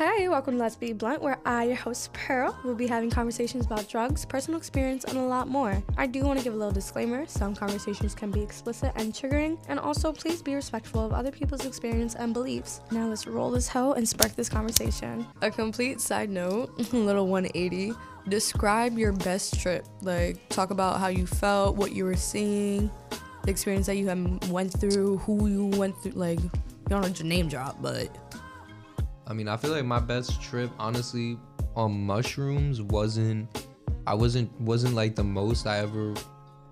Hey, welcome to Let's Be Blunt, where I, your host Pearl, will be having conversations about drugs, personal experience, and a lot more. I do want to give a little disclaimer some conversations can be explicit and triggering, and also please be respectful of other people's experience and beliefs. Now let's roll this hoe and spark this conversation. A complete side note, little 180. Describe your best trip. Like, talk about how you felt, what you were seeing, the experience that you went through, who you went through. Like, you don't to name drop, but I mean, I feel like my best trip, honestly, on mushrooms wasn't. I wasn't wasn't like the most I ever.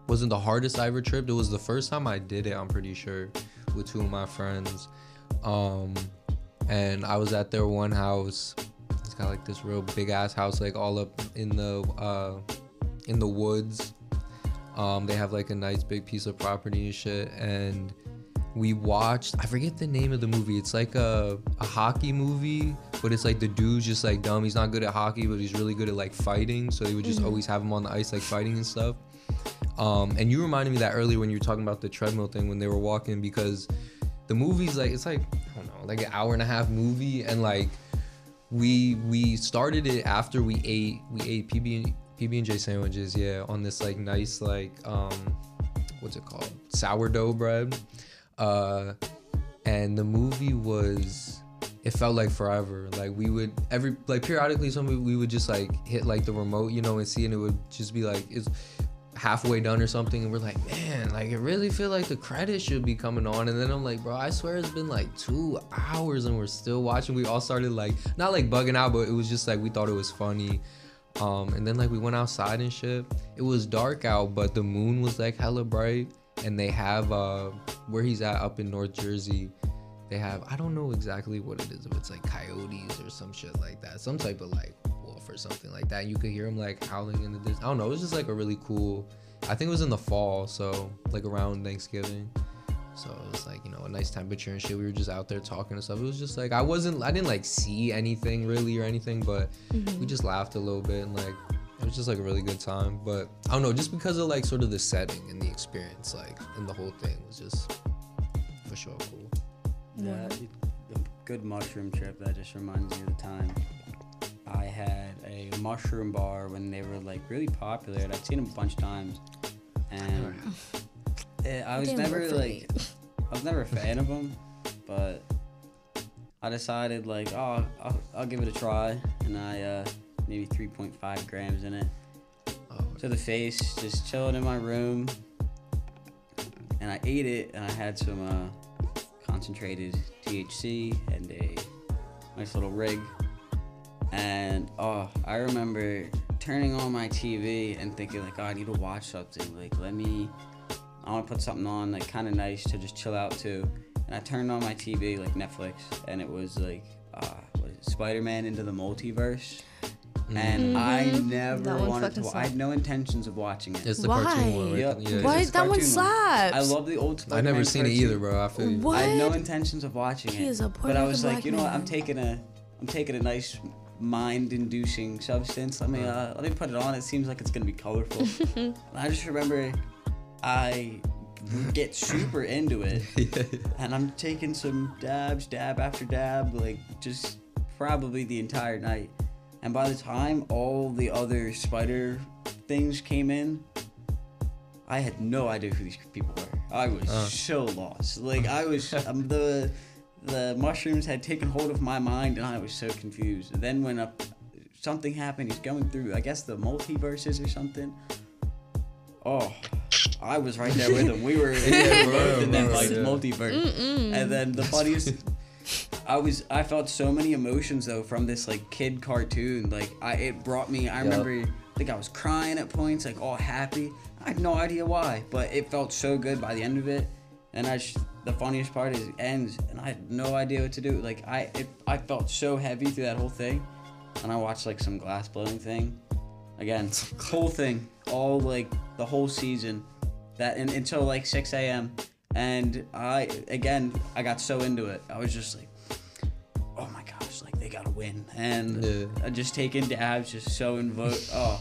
Wasn't the hardest I ever tripped. It was the first time I did it. I'm pretty sure, with two of my friends, um, and I was at their one house. It's got like this real big ass house, like all up in the uh, in the woods. Um, they have like a nice big piece of property and shit, and we watched i forget the name of the movie. It's like a, a hockey movie but it's like the dude's just like dumb. He's not good at hockey but he's really good at like fighting. So they would just Mhm. always have him on the ice like fighting and stuff. Um, and you reminded me that earlier when you were talking about the treadmill thing when they were walking because the movie's like it's like i don't know like an hour and a half movie. And like we we started it after we ate we ate pb and pb and j sandwiches yeah on this like nice like um what's it called? Sourdough bread uh and the movie was it felt like forever. Like we would every like periodically somebody we would just like hit like the remote you know and see and it would just be like it's halfway done or something and we're like man like it really feel like the credits should be coming on. And then i'm like bro i swear it's been like two hours and we're still watching. We all started like not like bugging out but it was just like we thought it was funny. Um and then like we went outside and shit. It was dark out but the moon was like hella bright and they have uh where he's at up in north jersey they have i don't know exactly what it is if it's like coyotes or some shit like that some type of like wolf or something like that. You could hear them like howling in the distance i don't know it was just like a really cool i think it was in the fall so like around thanksgiving. So it was like you know a nice temperature and shit. We were just out there talking and stuff. It was just like i wasn't i didn't like see anything really or anything but we just laughed a little bit and like it was just like a really good time but i don't know just because of like sort of the setting and the experience like and the whole thing was just for sure cool Yeah, it- a good mushroom trip. That just reminds me of the time I had a mushroom bar when they were like really popular. and I'd seen them a bunch of times, and eh, I was never work for me. like, I was never a fan of them, but I decided like, oh, I'll, I'll give it a try, and I uh, maybe 3.5 grams in it oh, to the face, just chilling in my room. And I ate it, and I had some uh, concentrated THC and a nice little rig. And oh, I remember turning on my TV and thinking like, oh, I need to watch something. Like, let me, I want to put something on like kind of nice to just chill out to. And I turned on my TV like Netflix, and it was like, uh, what is it, Spider-Man into the multiverse. And I never That one wanted fucking to. I had no intentions of watching it. it's the Why? cartoon one right? Yeah. yeah, It's That one cartoon. slaps. I love the old. i've Spider-Man never seen it either bro i feel you. What? I had no intentions of watching it. He it. is a Puerto but I was like, you black know what? I'm taking a, I'm taking a nice mind-inducing substance. Let me, uh, let me put it on. It seems like it's gonna be colorful. and I just remember, I get super into it, and I'm taking some dabs, dab after dab, like just probably the entire night. And by the time all the other spider things came in, I had no idea who these people were. I was Uh. so lost. Like I was um, the the mushrooms had taken hold of my mind, and I was so confused. And then when a, something happened, he's going through, I guess the multiverses or something. Oh, I was right there with him. We were Yeah, bro, both in that like yeah. multiverse. Mm-mm. And then the funniest, I was I felt so many emotions though from this like kid cartoon. Like I it brought me. I Yup. remember I think I was crying at points, like all happy. I had no idea why, but it felt so good by the end of it. And I sh- the funniest part is it ends, and I had no idea what to do. Like I it, I felt so heavy through that whole thing, and I watched like some glass blowing thing. Again, whole thing, all like the whole season, that and, until like 6 a.m. And I again I got so into it. I was just like, gotta win, and Yeah. Just taking dabs, just so invoke. Oh,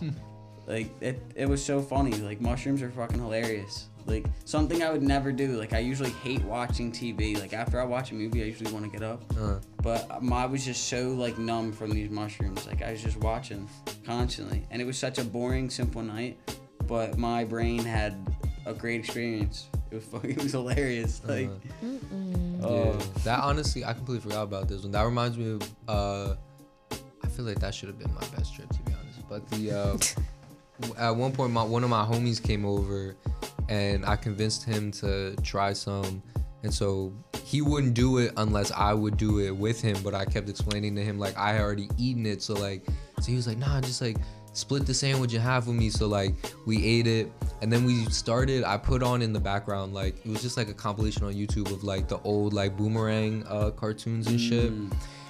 like it, it was so funny. Like mushrooms are fucking hilarious. Like something I would never do. Like I usually hate watching TV. Like after I watch a movie, I usually want to get up. Uh, But um, I was just so like numb from these mushrooms. Like I was just watching constantly, and it was such a boring, simple night. But my brain had a great experience. It was fucking, it was hilarious. Like, oh, yeah. That honestly, I completely forgot about this one. That reminds me of. Uh, I feel like that should have been my best trip to be honest. But the uh, at one point, my one of my homies came over, and I convinced him to try some, and so he wouldn't do it unless I would do it with him. But I kept explaining to him like I had already eaten it, so like, so he was like, nah, just like split the sandwich in half with me. So like we ate it, and then we started. I put on in the background like it was just like a compilation on YouTube of like the old like boomerang uh, cartoons and shit.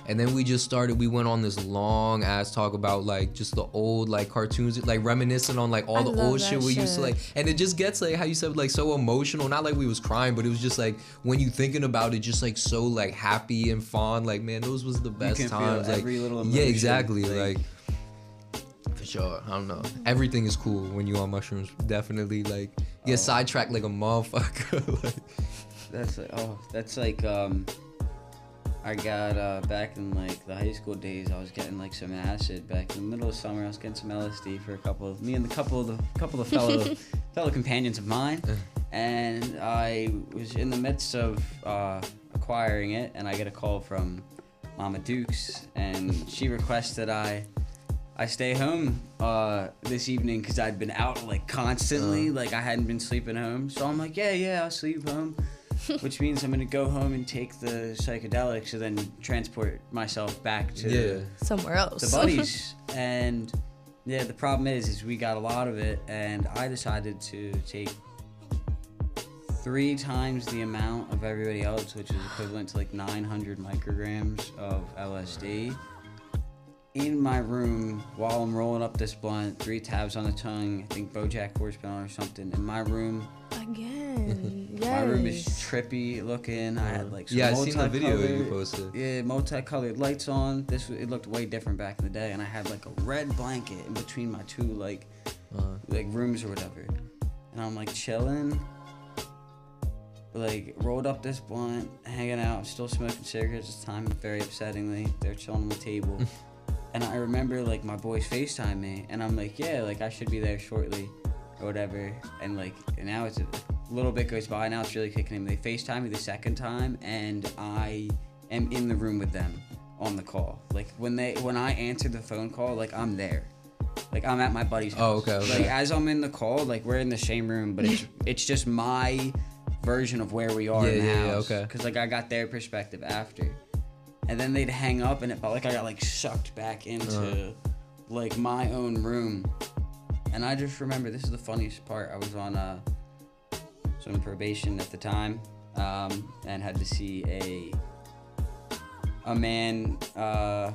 And then we just started. We went on this long ass talk about like just the old like cartoons, like reminiscing on like all I the old shit we used to like. And it just gets like how you said like so emotional. Not like we was crying, but it was just like when you thinking about it, just like so like happy and fond. Like man, those was the best can feel times. Like every little yeah, exactly. like- Like sure. I don't know. Everything is cool when you on mushrooms. Definitely like get Oh. sidetracked like a motherfucker. like, that's like, oh, that's like um. I got uh, back in like the high school days. I was getting like some acid back in the middle of summer. I was getting some LSD for a couple of me and the couple of the couple of fellow fellow companions of mine, and I was in the midst of uh, acquiring it, and I get a call from Mama Dukes, and she requests that I I stay home uh, this evening because I'd been out like constantly, Uh. like I hadn't been sleeping home. So I'm like, yeah, yeah, I'll sleep home, which means I'm gonna go home and take the psychedelics and then transport myself back to yeah. Somewhere else. the buddies. and yeah, the problem is, is we got a lot of it, and I decided to take three times the amount of everybody else, which is equivalent to like 900 micrograms of LSD. In my room while I'm rolling up this blunt, three tabs on the tongue, I think BoJack Horseman or something. In my room, Again. Yes. my room is trippy looking. I had like some yeah, I seen the video you posted. yeah, multicolored lights on. This it looked way different back in the day, and I had like a red blanket in between my two like Uh, like rooms or whatever, and I'm like chilling, like rolled up this blunt, hanging out, still smoking cigarettes. This time, very upsettingly, they're chilling on the table, and I remember like my boys Facetime me, and I'm like, yeah, like I should be there shortly, or whatever, and like and now it's a little bit goes by. Now it's really kicking in. They Facetime me the second time, and I am in the room with them on the call. Like when they when I answer the phone call, like I'm there. Like I'm at my buddy's oh, house. Oh, okay, okay. Like as I'm in the call, like we're in the same room, but it's it's just my version of where we are Yeah, in the yeah, yeah, okay. Cause like I got their perspective after, and then they'd hang up, and it felt like I got like sucked back into Uh-huh. like my own room. And I just remember this is the funniest part. I was on uh, some probation at the time, um, and had to see a a man uh,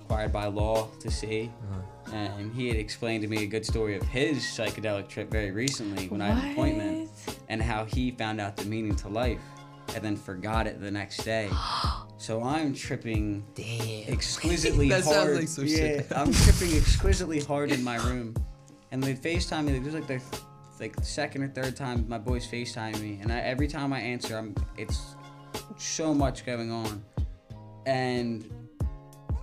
required by law to see. uh, And he had explained to me a good story of his psychedelic trip very recently when I had an appointment and how he found out the meaning to life and then forgot it the next day. So I'm tripping Damn. exquisitely That sounds hard. like some yeah, shit. I'm tripping exquisitely hard in my room. And they FaceTime me. Like, this is like the like the second or third time my boys FaceTime me, and I, every time I answer, I'm it's so much going on, and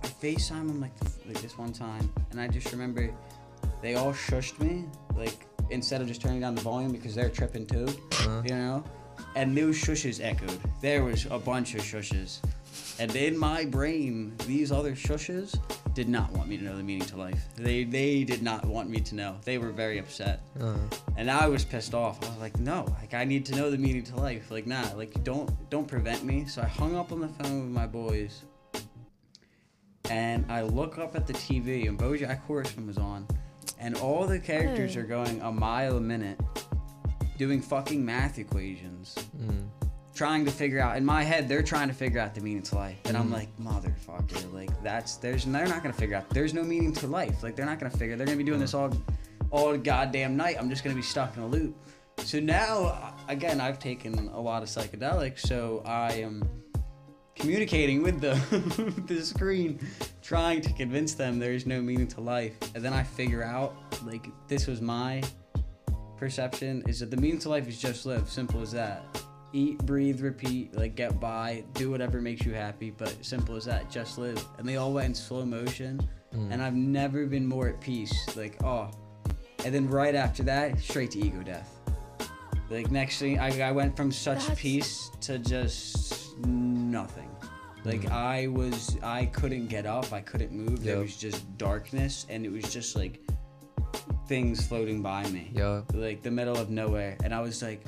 I FaceTime them like like this one time, and I just remember they all shushed me like instead of just turning down the volume because they're tripping too, Uh-huh. you know, and new shushes echoed. There was a bunch of shushes. And in my brain, these other shushes did not want me to know the meaning to life. They they did not want me to know. They were very upset. uh, And I was pissed off. I was like, no, like I need to know the meaning to life. Like, nah, like don't don't prevent me. So I hung up on the phone with my boys. And I look up at the TV and Bojack Horseman was on. And all the characters are going a mile a minute doing fucking math equations. mm. Trying to figure out in my head, they're trying to figure out the meaning to life. And I'm Mhm. like, motherfucker, like that's there's they're not gonna figure out there's no meaning to life. Like they're not gonna figure they're gonna be doing this all all goddamn night. I'm just gonna be stuck in a loop. So now, again, I've taken a lot of psychedelics, so I am communicating with the the screen, trying to convince them there is no meaning to life. And then I figure out like this was my perception is that the meaning to life is just live. Simple as that. Eat, breathe, repeat, like get by, do whatever makes you happy, but simple as that, just live. And they all went in slow motion, Mm. and I've never been more at peace. Like, oh. And then right after that, straight to ego death. Like, next thing, I, I went from such That's- peace to just nothing. Like, Mm. I was, I couldn't get up, I couldn't move. There was just darkness, and it was just like things floating by me Yeah. like the middle of nowhere and i was like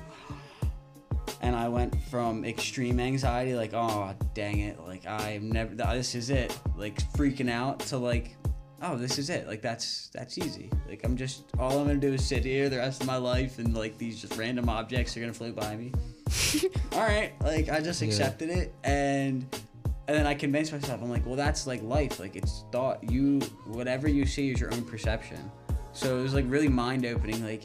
and i went from extreme anxiety like oh dang it like i'm never this is it like freaking out to like oh this is it like that's that's easy. Like i'm just all i'm gonna do is sit here the rest of my life and like these just random objects are gonna float by me. All right like i just Yeah. accepted it and and then i convinced myself i'm like well that's like life like it's thought you whatever you see is your own perception. So it was like really mind opening like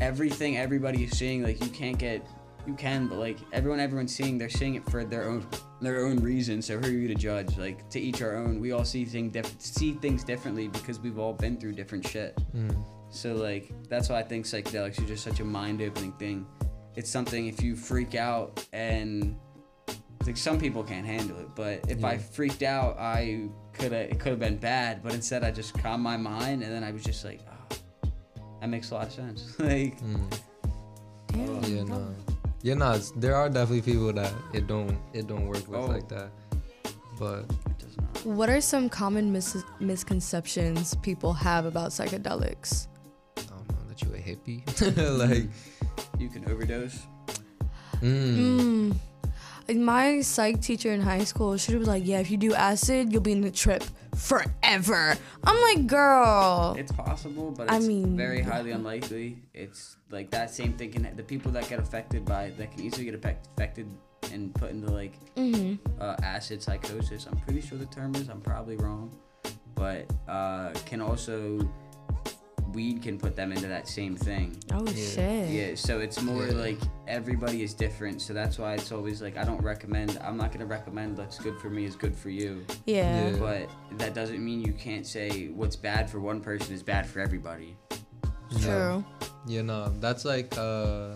everything everybody is seeing like you can't get you can but like everyone everyone's seeing they're seeing it for their own their own reason so who are you to judge like to each our own we all see things diff- see things differently because we've all been through different shit Mm. so like that's why I think psychedelics are just such a mind-opening thing. It's something if you freak out and like some people can't handle it, but if I freaked out, I could have it could have been bad, but instead I just calmed my mind and then I was just like, oh, that makes a lot of sense. like Mm. Damn. Yeah, no. Yeah, no. it's- There are definitely people that it don't it don't work with Oh. like that. But it does not. What are some common mis- misconceptions people have about psychedelics? I don't know that you a hippie. like, You can overdose. mm, Mm. Like my psych teacher in high school, she was like, "Yeah, if you do acid, you'll be in the trip forever." I'm like, "Girl, It's possible, but I mean- very highly unlikely. It's like that same thing can the people that get affected by that can easily get affected and put into like mm-hmm. uh, acid psychosis. I'm pretty sure the term is. I'm probably wrong, but uh, can also weed can put them into that same thing. oh Yeah. shit." Yeah, so it's more Yeah. like everybody is different. So that's why it's always like I don't recommend. I'm not gonna recommend what's good for me is good for you. Yeah. Yeah. But that doesn't mean you can't say what's bad for one person is bad for everybody. yeah. True. Yeah, no. That's like uh,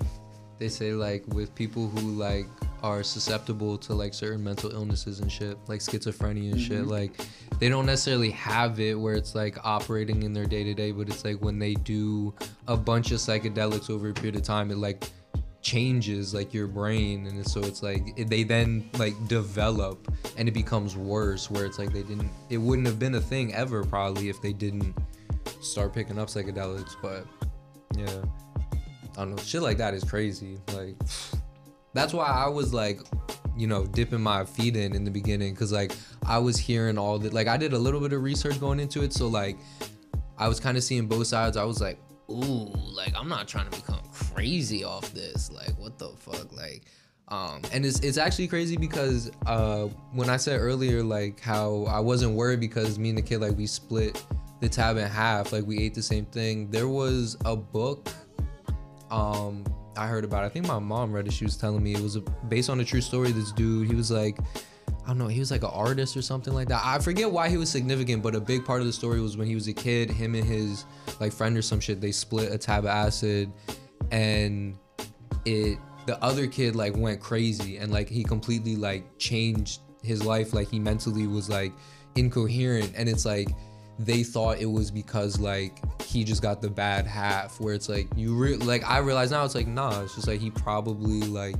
they say like with people who like are susceptible to like certain mental illnesses and shit, like schizophrenia and shit. Mhm. Like they don't necessarily have it where it's like operating in their day to day, but it's like when they do a bunch of psychedelics over a period of time, it like changes like your brain and so it's like they then like develop and it becomes worse where it's like they didn't it wouldn't have been a thing ever probably if they didn't start picking up psychedelics but yeah i don't know shit like that is crazy like that's why i was like you know dipping my feet in in the beginning because like i was hearing all the like i did a little bit of research going into it so like i was kind of seeing both sides. I was like ooh like i'm not trying to become crazy off this. Like what the fuck? Like um and it's it's actually crazy because uh when i said earlier like how i wasn't worried because me and the kid like we split the tab in half like we ate the same thing. There was a book um I heard about. It. I think my mom read it. She was telling me it was a, based on a true story. This dude, he was like, I don't know, he was like an artist or something like that. I forget why he was significant, but a big part of the story was when he was a kid, him and his like friend or some shit, they split a tab of acid, and it the other kid like went crazy and like he completely like changed his life. Like he mentally was like incoherent, and it's like they thought it was because like he just got the bad half where it's like you re- like I realize now it's like nah it's just like he probably like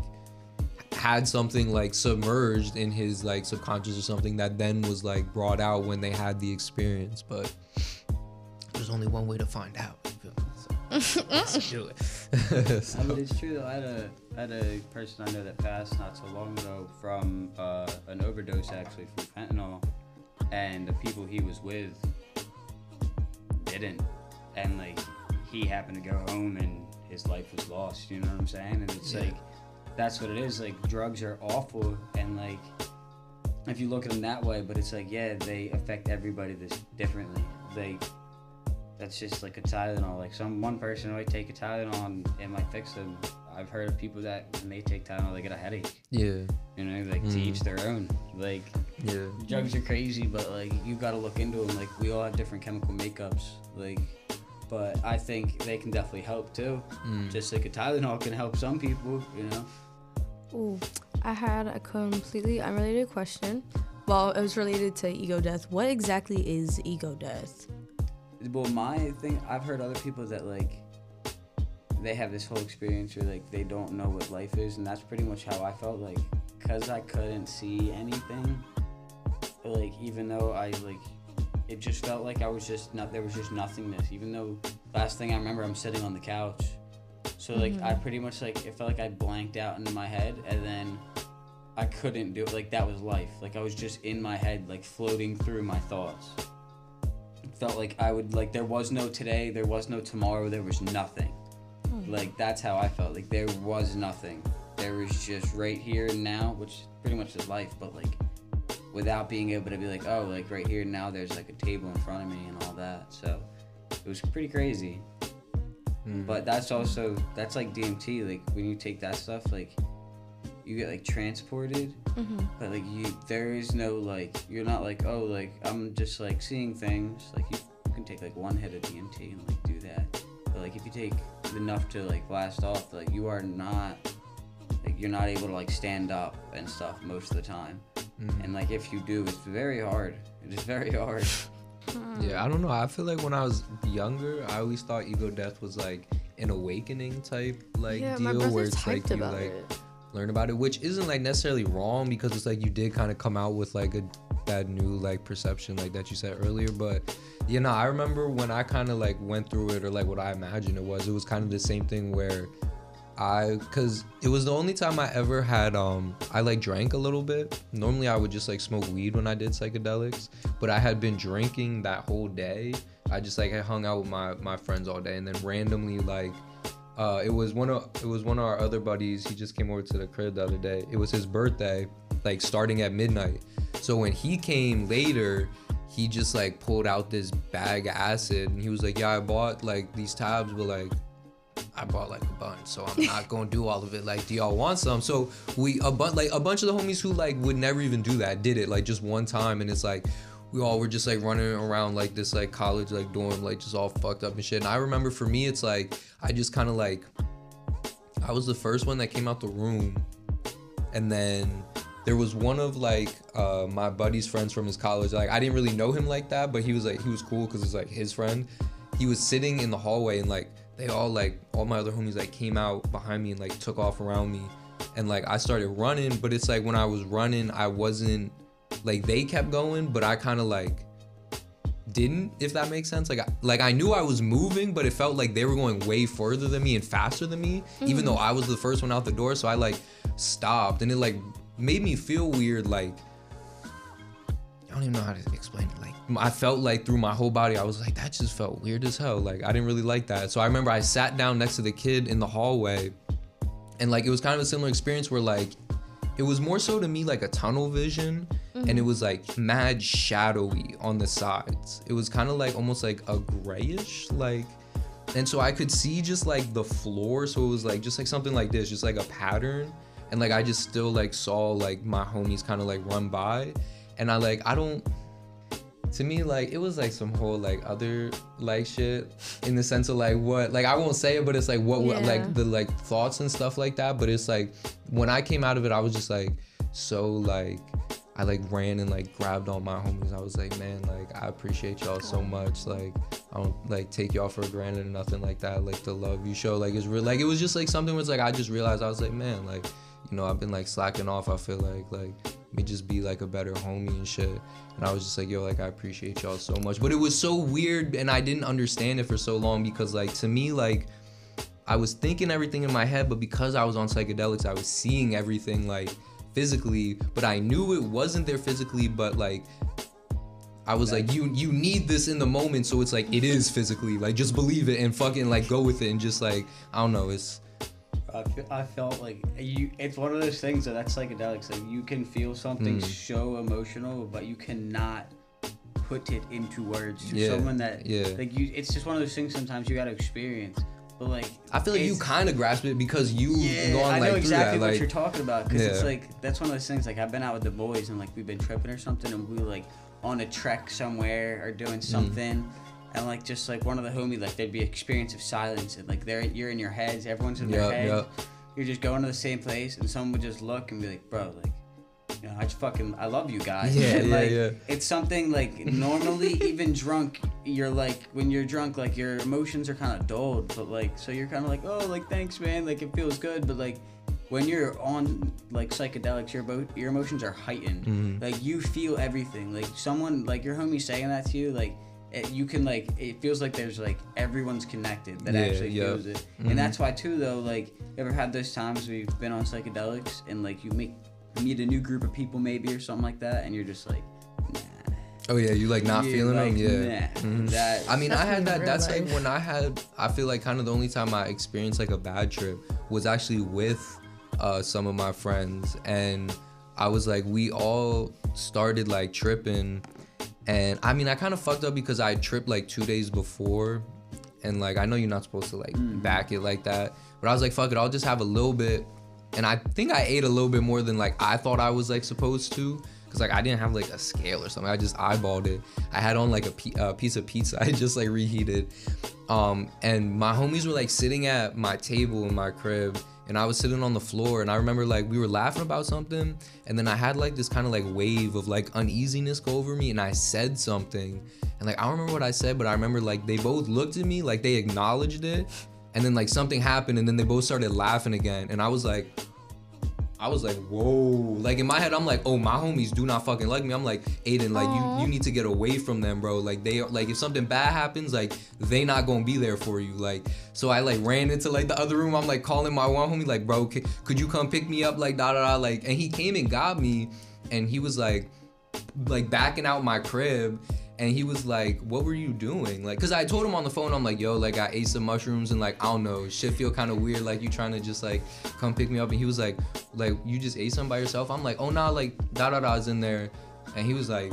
had something like submerged in his like subconscious or something that then was like brought out when they had the experience but there's only one way to find out? So, let's do it So- I mean, it's true though. I had a I had a person I know that passed not so long ago from uh, an overdose actually from fentanyl, and the people he was with didn't, and like he happened to go home and his life was lost. You know what I'm saying? And it's Yeah. like that's what it is. Like drugs are awful, and like if you look at them that way, but it's like yeah, they affect everybody this differently. Like that's just like a Tylenol. Like some one person might take a Tylenol and it might fix them. I've heard of people that when they take Tylenol they get a headache. yeah You know, like to Mm. each their own. Like yeah drugs are crazy, but like you got to look into them. Like we all have different chemical makeups. Like but I think they can definitely help too. Mm. Just like a Tylenol can help some people, you know. Ooh, I had a completely unrelated question. Well, it was related to ego death. What exactly is ego death? Well, my thing, I've heard other people that like they have this whole experience where like they don't know what life is, and that's pretty much how I felt. Like, cause I couldn't see anything, like even though I like, it just felt like I was just not. There was just nothingness. Even though last thing I remember, I'm sitting on the couch, so like I mm-hmm. pretty much like it felt like I blanked out in my head, and then. I couldn't do it. Like that was life. Like I was just in my head, like floating through my thoughts felt like I would like there was no today, there was no tomorrow, there was nothing. Hmm. Like that's how I felt. Like there was nothing. There was just right here and now, which pretty much is life, but like without being able to be like, oh, like right here now there's like a table in front of me and all that. So it was pretty crazy. Hmm. But that's also that's like DMT. Like when you take that stuff, like you get like transported mm-hmm. but like you there is no like you're not like oh like i'm just like seeing things like you, you can take like one hit of dmt and like do that but like if you take enough to like blast off like you are not like you're not able to like stand up and stuff most of the time mm-hmm. and like if you do it's very hard it is very hard Yeah, I don't know. I feel like when I was younger, I always thought ego death was like an awakening type like yeah, deal brother's where it's like you like it. learn about it, which isn't like necessarily wrong because it's like you did kind of come out with like a that new like perception like that you said earlier. But you know, I remember when I kind of like went through it or like what I imagined it was. It was kind of the same thing where I because it was the only time I ever had um I like drank a little bit. Normally I would just like smoke weed when I did psychedelics, but I had been drinking that whole day. I just like had hung out with my my friends all day and then randomly like uh it was one of it was one of our other buddies. He just came over to the crib the other day. It was his birthday, like starting at midnight. So when he came later, he just like pulled out this bag of acid and he was like, "Yeah, I bought like these tabs, but like I bought like a bunch, so I'm not gonna do all of it. Like, do y'all want some? So we a bunch like a bunch of the homies who like would never even do that did it like just one time, and it's like we all were just like running around like this like college like dorm like just all fucked up and shit. And I remember for me, it's like I just kind of like I was the first one that came out the room, and then there was one of like uh, my buddy's friends from his college. Like I didn't really know him like that, but he was like he was cool because it's like his friend. He was sitting in the hallway and like they all like all my other homies like came out behind me and like took off around me, and like I started running. But it's like when I was running, I wasn't like they kept going, but I kind of like didn't if that makes sense. Like I, like I knew I was moving but it felt like they were going way further than me and faster than me even mm-hmm. though I was the first one out the door. So I like stopped and it like made me feel weird like I don't even know how to explain it. Like I felt like through my whole body I was like that just felt weird as hell. Like I didn't really like that. So I remember I sat down next to the kid in the hallway and like it was kind of a similar experience where like it was more so to me like a tunnel vision and it mm-hmm. was like mad shadowy on the sides. It was kind of like almost like a grayish like and so i could see just like the floor. So it was like just like something like this just like a pattern. And like i just still like saw like my homies kind of like run by and i like i don't to me like it was like some whole like other like shit in the sense of like what like i won't say it but it's like what Yeah. like the like thoughts and stuff like that. But it's like when i came out of it i was just like so like i like ran and like grabbed all my homies. I was like man like i appreciate y'all so much. Like i don't like take y'all for granted or nothing like that. Like the love you show. Like it's real like it was just like something was like i just realized. I was like man like you know i've been like slacking off i feel like like me just be like a better homie and shit and I was just like, yo, like I appreciate y'all so much. But it was so weird and I didn't understand it for so long because like to me, like I was thinking everything in my head, but because I was on psychedelics, I was seeing everything like physically, but I knew it wasn't there physically, but like I was like, you you need this in the moment, so it's like it is physically. Like just believe it and fucking like go with it and just like I don't know, it's I, fe- I felt like you. It's one of those things that that's psychedelics. Like you can feel something Mm. so emotional, but you cannot put it into words to Yeah, someone that yeah. like you. It's just one of those things. Sometimes you gotta experience. But like I feel like you kind of grasp it because you Yeah, gone I like know exactly that. what Like you're talking about because it's like that's one of those things. Like I've been out with the boys and like we've been tripping or something, and we like on a trek somewhere or Mm. doing something, and like just like one of the homies, like there'd be experience of silence, and like they're you're in your heads, everyone's in their heads. yup. You're just going to the same place, and someone would just look and be like, "Bro, like, you know, I just fucking I love you guys." Yeah, and yeah, like, yeah. It's something like normally even drunk, you're like when you're drunk, like your emotions are kind of dulled, but like so you're kind of like, "Oh, like thanks, man," like it feels good, but like. When you're on like psychedelics, your emo- your emotions are heightened. Mhm. Like you feel everything. Like someone, like your homie saying that to you, like it, you can like it feels like there's like everyone's connected that Yeah, actually yup. feels it Mhm. and that's why too though like you ever had those times where you've been on psychedelics and like you meet meet a new group of people maybe or something like that and you're just like nah Oh yeah, you like not Yeah, feeling like, them? Yeah. nah, Mhm. that- I mean, I had that. real That's like when I had. I feel like kind of the only time I experienced like a bad trip was actually with uh, some of my friends, and I was like, we all started like tripping, and I mean, I kind of fucked up because I tripped like two days before, and like I know you're not supposed to like mm-hmm. back it like that, but I was like, fuck it, I'll just have a little bit, and I think I ate a little bit more than like I thought I was like supposed to. Cause like I didn't have like a scale or something. I just eyeballed it. I had on like a pi- piece of pizza. I just like reheated, um, and my homies were like sitting at my table in my crib, and I was sitting on the floor. And I remember like we were laughing about something, and then I had like this kind of like wave of like uneasiness go over me, and I said something, and like I don't remember what I said, but I remember like they both looked at me like they acknowledged it, and then like something happened, and then they both started laughing again, and I was like. I was like, whoa. Like in my head, I'm like, oh, my homies do not fucking like me. I'm like, Aidan, like Aw. you you need to get away from them, bro. Like they are like if something bad happens, like they not gonna be there for you. Like so I like ran into like the other room. I'm like calling my one homie, like, bro, c- could you come pick me up? Like da da da. Like and he came and got me, and he was like, like backing out my crib. And he was like, "What were you doing?" Like, cause I told him on the phone, I'm like, "Yo, like I ate some mushrooms and like I don't know, shit feel kind of weird. Like you trying to just like come pick me up." And he was like, "Like you just ate some by yourself?" I'm like, "Oh nah, like da da da's in there," and he was like,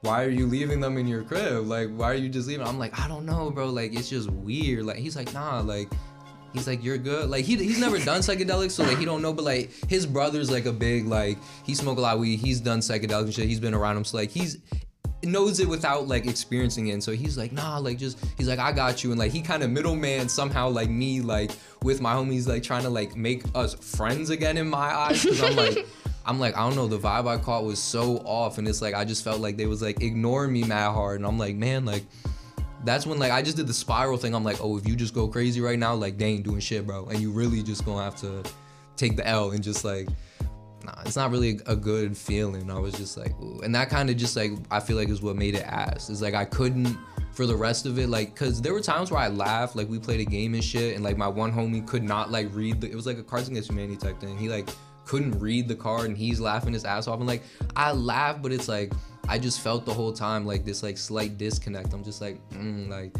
why are you leaving them in your crib? Like, why are you just leaving? I'm like, I don't know, bro. Like, it's just weird. Like, he's like, nah, like, he's like, you're good. Like, he, he's never done psychedelics, so like, he don't know. But like, his brother's like a big like, he smoke a lot of weed. He's done psychedelics and shit. He's been around him, so like, he's knows it without like experiencing it. And so he's like, nah, like just he's like, I got you. And like he kind of middleman somehow like me, like with my homies, like trying to like make us friends again in my eyes. Cause I'm like, I'm like, I don't know, the vibe I caught was so off. And it's like I just felt like they was like ignoring me mad hard. And I'm like, man, like that's when like I just did the spiral thing. I'm like, oh, if you just go crazy right now, like they ain't doing shit, bro. And you really just gonna have to take the L and just like nah, it's not really a good feeling. I was just like, ooh. and that kind of just like I feel like is what made it ass. Is like I couldn't for the rest of it, like, cause there were times where I laughed, like we played a game and shit, and like my one homie could not like read the. It was like a Cards Against Humanity type thing. He like couldn't read the card, and he's laughing his ass off, and like I laughed, but it's like I just felt the whole time like this like slight disconnect. I'm just like, mm, like.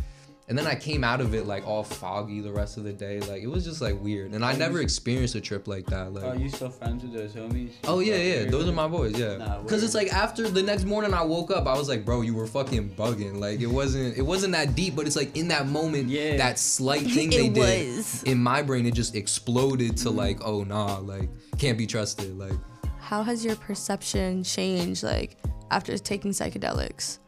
And then I came out of it like all foggy the rest of the day. Like it was just like weird. And I never experienced a trip like that. Like Oh, you still friends with those homies? Oh yeah, yeah. Those are my boys. Yeah. Nah, Cause it's like after the next morning I woke up, I was like, bro, you were fucking bugging. Like it wasn't, it wasn't that deep, but it's like in that moment, Yeah. that slight thing they did was. in my brain, it just exploded to mm-hmm. like, oh nah, like can't be trusted. Like How has your perception changed like after taking psychedelics?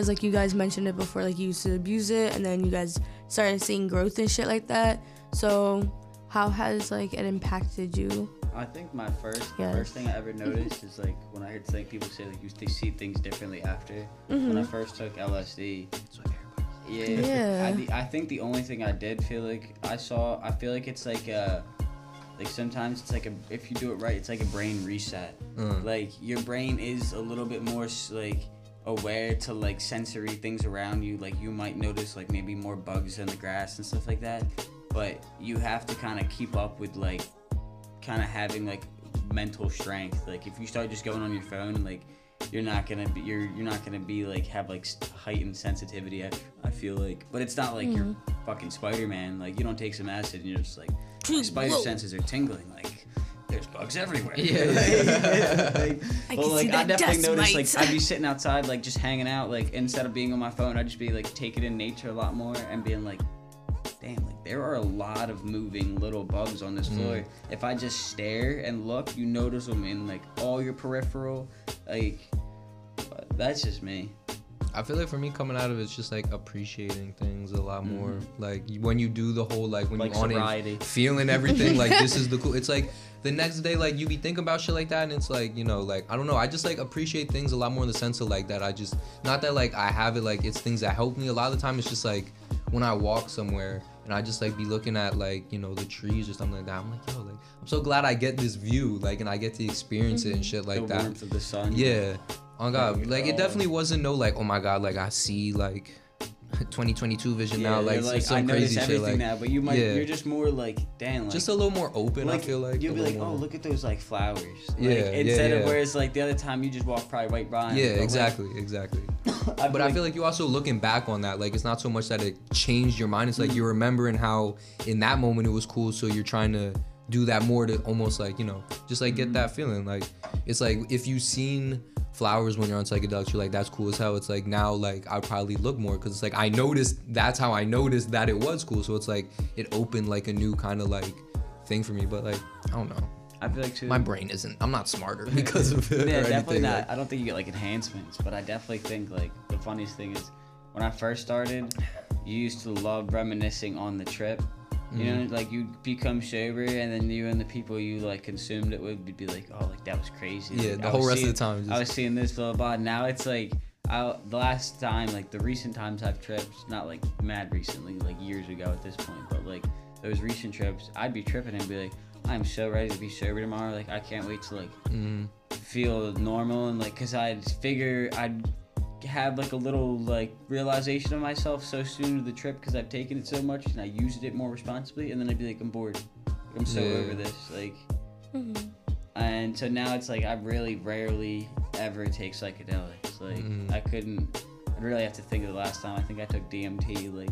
Because like you guys mentioned it before, like you used to abuse it, and then you guys started seeing growth and shit like that. So how has like it impacted you? I think my first Yes. first thing I ever noticed is like when I heard like people say like you they see things differently after. When I first took LSD, yeah, Yeah. I, the- I think the only thing I did feel like I saw, I feel like it's like a, like sometimes it's like a if you do it right, it's like a brain reset. Mm. Like your brain is a little bit more like aware to like sensory things around you. Like you might notice like maybe more bugs in the grass and stuff like that. But you have to kind of keep up with like kind of having like mental strength. Like if you start just going on your phone, like you're not gonna be you're you're not gonna be like have like heightened sensitivity. I, I feel like, but it's not like you're mm-hmm. fucking Spider Man. Like you don't take some acid and you're just like my spider Whoa. senses are tingling. Like there's bugs everywhere. Yeah. like, I well, can like see I that definitely dust noticed mites. like I'd be sitting outside like just hanging out like instead of being on my phone I'd just be like taking in nature a lot more and being like damn like there are a lot of moving little bugs on this Mm. floor if I just stare and look you notice them in like all your peripheral like but that's just me I feel like for me coming out of it's just like appreciating things a lot more. Mhm. Like when you do the whole like when Like you on sobriety. it, feeling everything like this is the cool. It's like the next day like you be thinking about shit like that and it's like you know like I don't know. I just like appreciate things a lot more in the sense of like that. I just not that like I have it like it's things that help me. A lot of the time it's just like when I walk somewhere and I just like be looking at like you know the trees or something like that. I'm like yo like I'm so glad I get this view like and I get to experience it and mm-hmm. shit like the that. warmth of the sun. Yeah. Oh god. Like, Like it definitely wasn't no like, oh my god, like I see like 2022 vision Yeah, now, like, like some I crazy shit. everything Like now, but you might yeah. you're just more like damn like just a little more open, I feel like. you'll be like, oh, look at those like flowers. Like, Yeah, yeah, Instead of yeah. whereas like the other time you just walk probably right by. Yeah, like, exactly, exactly. I But I feel like you also looking back on that, like it's not so much that it changed your mind. It's like you're remembering how in that moment it was cool, so you're trying to do that more to almost like you know just like get mm-hmm. that feeling. Like it's like if you've seen flowers when you're on psychedelics, you're like that's cool as hell. It's like now like I probably look more because it's like I noticed that's how I noticed that it was cool. So it's like it opened like a new kind of like thing for me. But like I don't know, I feel like too. my brain isn't. I'm not smarter because of it. yeah, definitely anything. not. Like, I don't think you get like enhancements, but I definitely think like the funniest thing is when I first started, you used to love reminiscing on the trip. You know, Mm-hmm. like you become sober, and then you and the people you like consumed it with would be like, "Oh, like that was crazy." Yeah, Like, the I whole rest of the time. I was seeing this blah blah. blah. Now it's like I the last time, like the recent times I've tripped, not like mad recently, like years ago at this point, but like those recent trips, I'd be tripping and be like, I'm so ready to be sober tomorrow. Like I can't wait to like mm, feel normal and like, cause I'd figure I'd have like a little like realization of myself so soon to the trip because I've taken it so much and I used it more responsibly, and then I'd be like, I'm bored. I'm so Yeah. over this. Like Mhm. and so now it's like I really rarely ever take psychedelics. Like Mhm. I couldn't. I'd really have to think of the last time. I think I took DMT like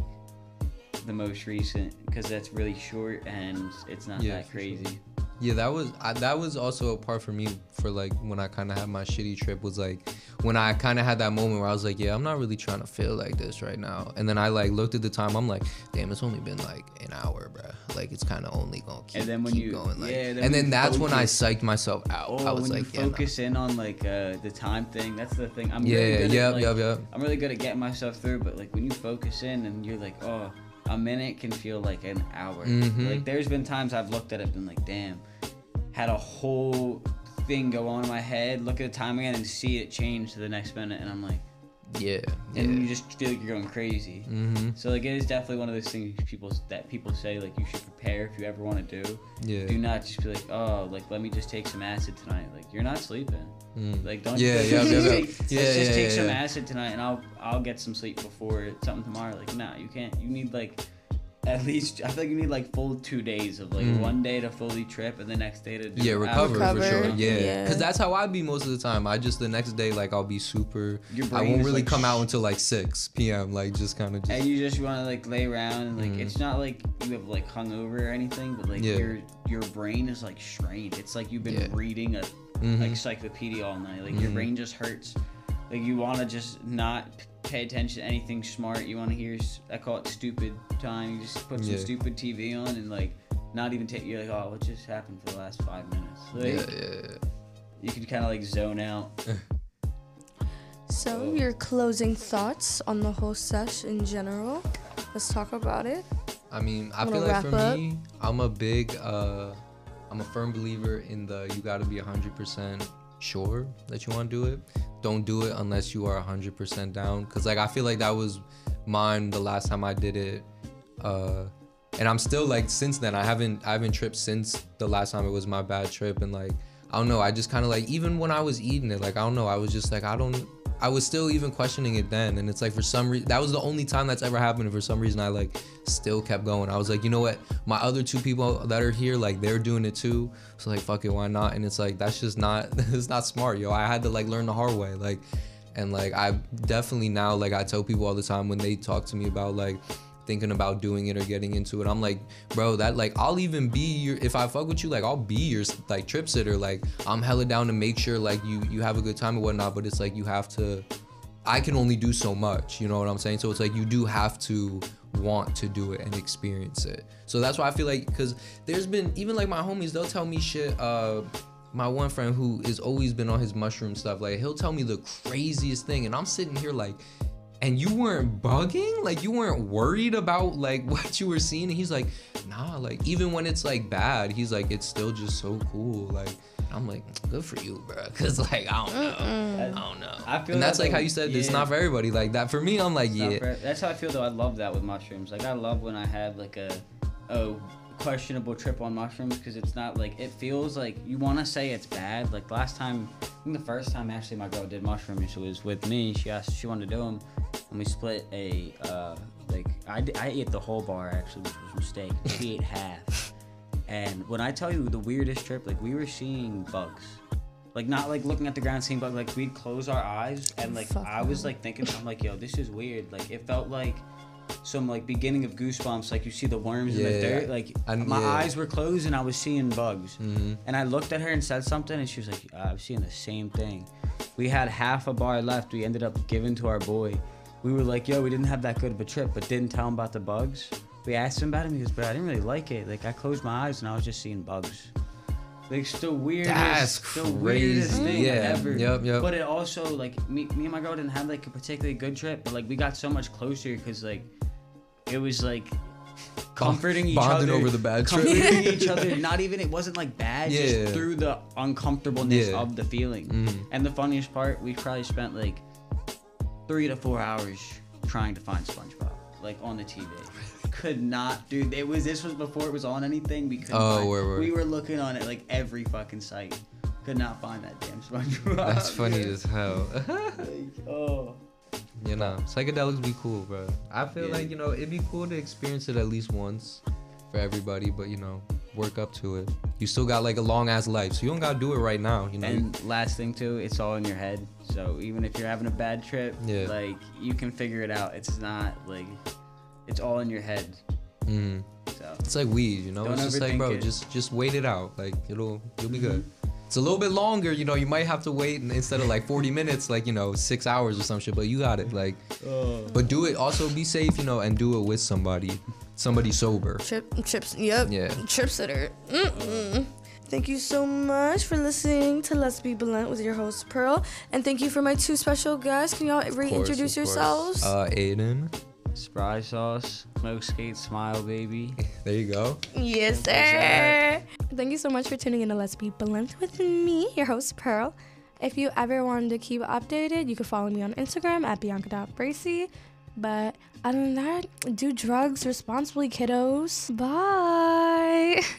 the most recent because that's really short and it's not Yeah, that crazy. sure. Yeah, that was I, that was also a part for me for like when I kind of had my shitty trip was like when I kind of had that moment where I was like, yeah, I'm not really trying to feel like this right now. And then I like looked at the time, I'm like, damn, it's only been like an hour, bro. Like it's kind of only gonna keep, and then when keep you- going. Like, yeah, then and then that's when I psyched myself out. Oh, I was when like, you yeah, nah. focus in on like uh, the time thing, that's the thing. I'm yeah, really good yeah, at, like, yep. I'm really good at getting myself through, but like when you focus in and you're like, oh, a minute can feel like an hour. Mhm. Like there's been times I've looked at it and been like, damn, had a whole thing go on in my head, look at the time again and see it change to the next minute, and I'm like, Yeah, and you just feel like you're going crazy. Mm-hmm. So like it is definitely one of those things people that people say like you should prepare if you ever want to do. Yeah. Do not just be like, oh, like let me just take some acid tonight. Like you're not sleeping. Mm. Like don't Yeah, just, yeah, yeah, yeah. take, Yeah, let's just yeah, take yeah, some yeah. acid tonight and I'll I'll get some sleep before something tomorrow. Like nah, you can't. You need like at least I feel like you need like full two days of like Mm. one day to fully trip and the next day to do Yeah, recover, Recover, for sure. Yeah, yeah. because that's how I be most of the time. I just the next day like I'll be super. I won't really like, come out until like six p.m. Like just kind of just. And you just want to like lay around and like Mhm. it's not like you have like hungover or anything, but like Yeah. your your brain is like strained. It's like you've been Yeah. reading a Mhm. like encyclopedia all night. Like your Mhm. brain just hurts. Like you want to just not pay attention to anything smart. You want to hear I call it stupid time. You just put some Yeah. stupid TV on and like not even take. You're like, oh, what just happened for the last five minutes? Like, yeah, yeah, yeah. You can kind of like zone out. So, Oh. your closing thoughts on the whole sesh in general? Let's talk about it. I mean, I feel like for up? me, I'm a big, uh, I'm a firm believer in the you got to be 100% sure that you want to do it. Don't do it unless you are 100% down. Cause like I feel like that was mine the last time I did it. Uh, and I'm still like since then I haven't I haven't tripped since the last time it was my bad trip and like I don't know I just kind of like even when I was eating it like I don't know I was just like I don't I was still even questioning it then and it's like for some reason that was the only time that's ever happened and for some reason I like still kept going. I was like you know what? My other two people that are here like they're doing it too. So like fuck it why not? And it's like that's just not it's not smart yo. I had to like learn the hard way like and like I definitely now like I tell people all the time when they talk to me about like thinking about doing it or getting into it. I'm like, bro, that like I'll even be your if I fuck with you, like I'll be your like trip sitter. Like I'm hella down to make sure like you you have a good time and whatnot. But it's like you have to. I can only do so much. You know what I'm saying? So it's like you do have to want to do it and experience it. So that's why I feel like because there's been even like my homies, they'll tell me shit. Uh, my one friend who has always been on his mushroom stuff, like he'll tell me the craziest thing, and I'm sitting here like, and you weren't bugging? Like you weren't worried about like what you were seeing? And he's like nah like even when it's like bad he's like it's still just so cool. Like i'm like good for you bro because like i don't know. I don't know. I feel and that's that, like how you said it's not for everybody. Like that for me i'm like yeah. for- that's how I feel though. I love that with mushrooms. Like I love when I have like a a questionable trip on mushrooms because it's not like it feels like you want to say it's bad. Like last time, I think the first time actually my girl did mushrooms she was with me. She asked she wanted to do them, and we split a uh like I, I ate the whole bar actually, which was a mistake. She ate half. And when I tell you the weirdest trip, like we were seeing bugs. Like not like looking at the ground seeing bugs, like we'd close our eyes and like Fuck I was like thinking I'm like, yo, this is weird. Like it felt like some like beginning of goosebumps, like you see the worms in the dirt. Like I- my yeah. eyes were closed and I was seeing bugs. Mhm. And I looked at her and said something and she was like, I was seeing the same thing. We had half a bar left. We ended up giving to our boy. We were like, yo, we didn't have that good of a trip, but didn't tell him about the bugs. We asked him about it He goes, but I didn't really like it. Like I closed my eyes and I was just seeing bugs. Like it's the weirdest, That's the weirdest thing Yeah, ever. yep, yep. But it also like me, me and my girl didn't have like a particularly good trip, but like we got so much closer because like it was like comforting each Bonding other over the bad trip. comforting each other. Not even it wasn't like bad, Yeah. just through the uncomfortableness Yeah. of the feeling. Mhm. And the funniest part, we probably spent like three to four hours trying to find SpongeBob, like on the TV. Could not, dude. It was this was before it was on anything. We couldn't. Oh, find, word, word. We were looking on it like every fucking site. Could not find that damn SpongeBob. that's funny as hell Like, oh. You know psychedelics be cool bro i feel Yeah. like you know it'd be cool to experience it at least once for everybody but you know work up to it you still got like a long ass life so you don't gotta do it right now you know And last thing too, it's all in your head. So even if you're having a bad trip, Yeah. like you can figure it out. It's not like it's all in your head. Mhm. So it's like weed you know Don't it's just like bro it. just just wait it out like it'll you'll be good Mm-hmm. It's a little bit longer you know you might have to wait and instead of like 40 minutes like you know six hours or some shit but you got it like but do it also be safe you know and do it with somebody somebody sober Trip, trips, yep. Yeah. Trip sitter. Mm-mm. Thank you so much for listening to Let's Be Blunt with your host Pearl, and thank you for my two special guests. Can y'all Of course, reintroduce of course. yourselves? uh Aidan Spry sauce, smoke skate, smile, baby. there you go yes, sir. Thank you so much for tuning in to Let's Be Blunt with me, your host Pearl. If you ever wanted to keep updated, you can follow me on Instagram at bianca.bracy. But other than that, do drugs responsibly, kiddos. Bye.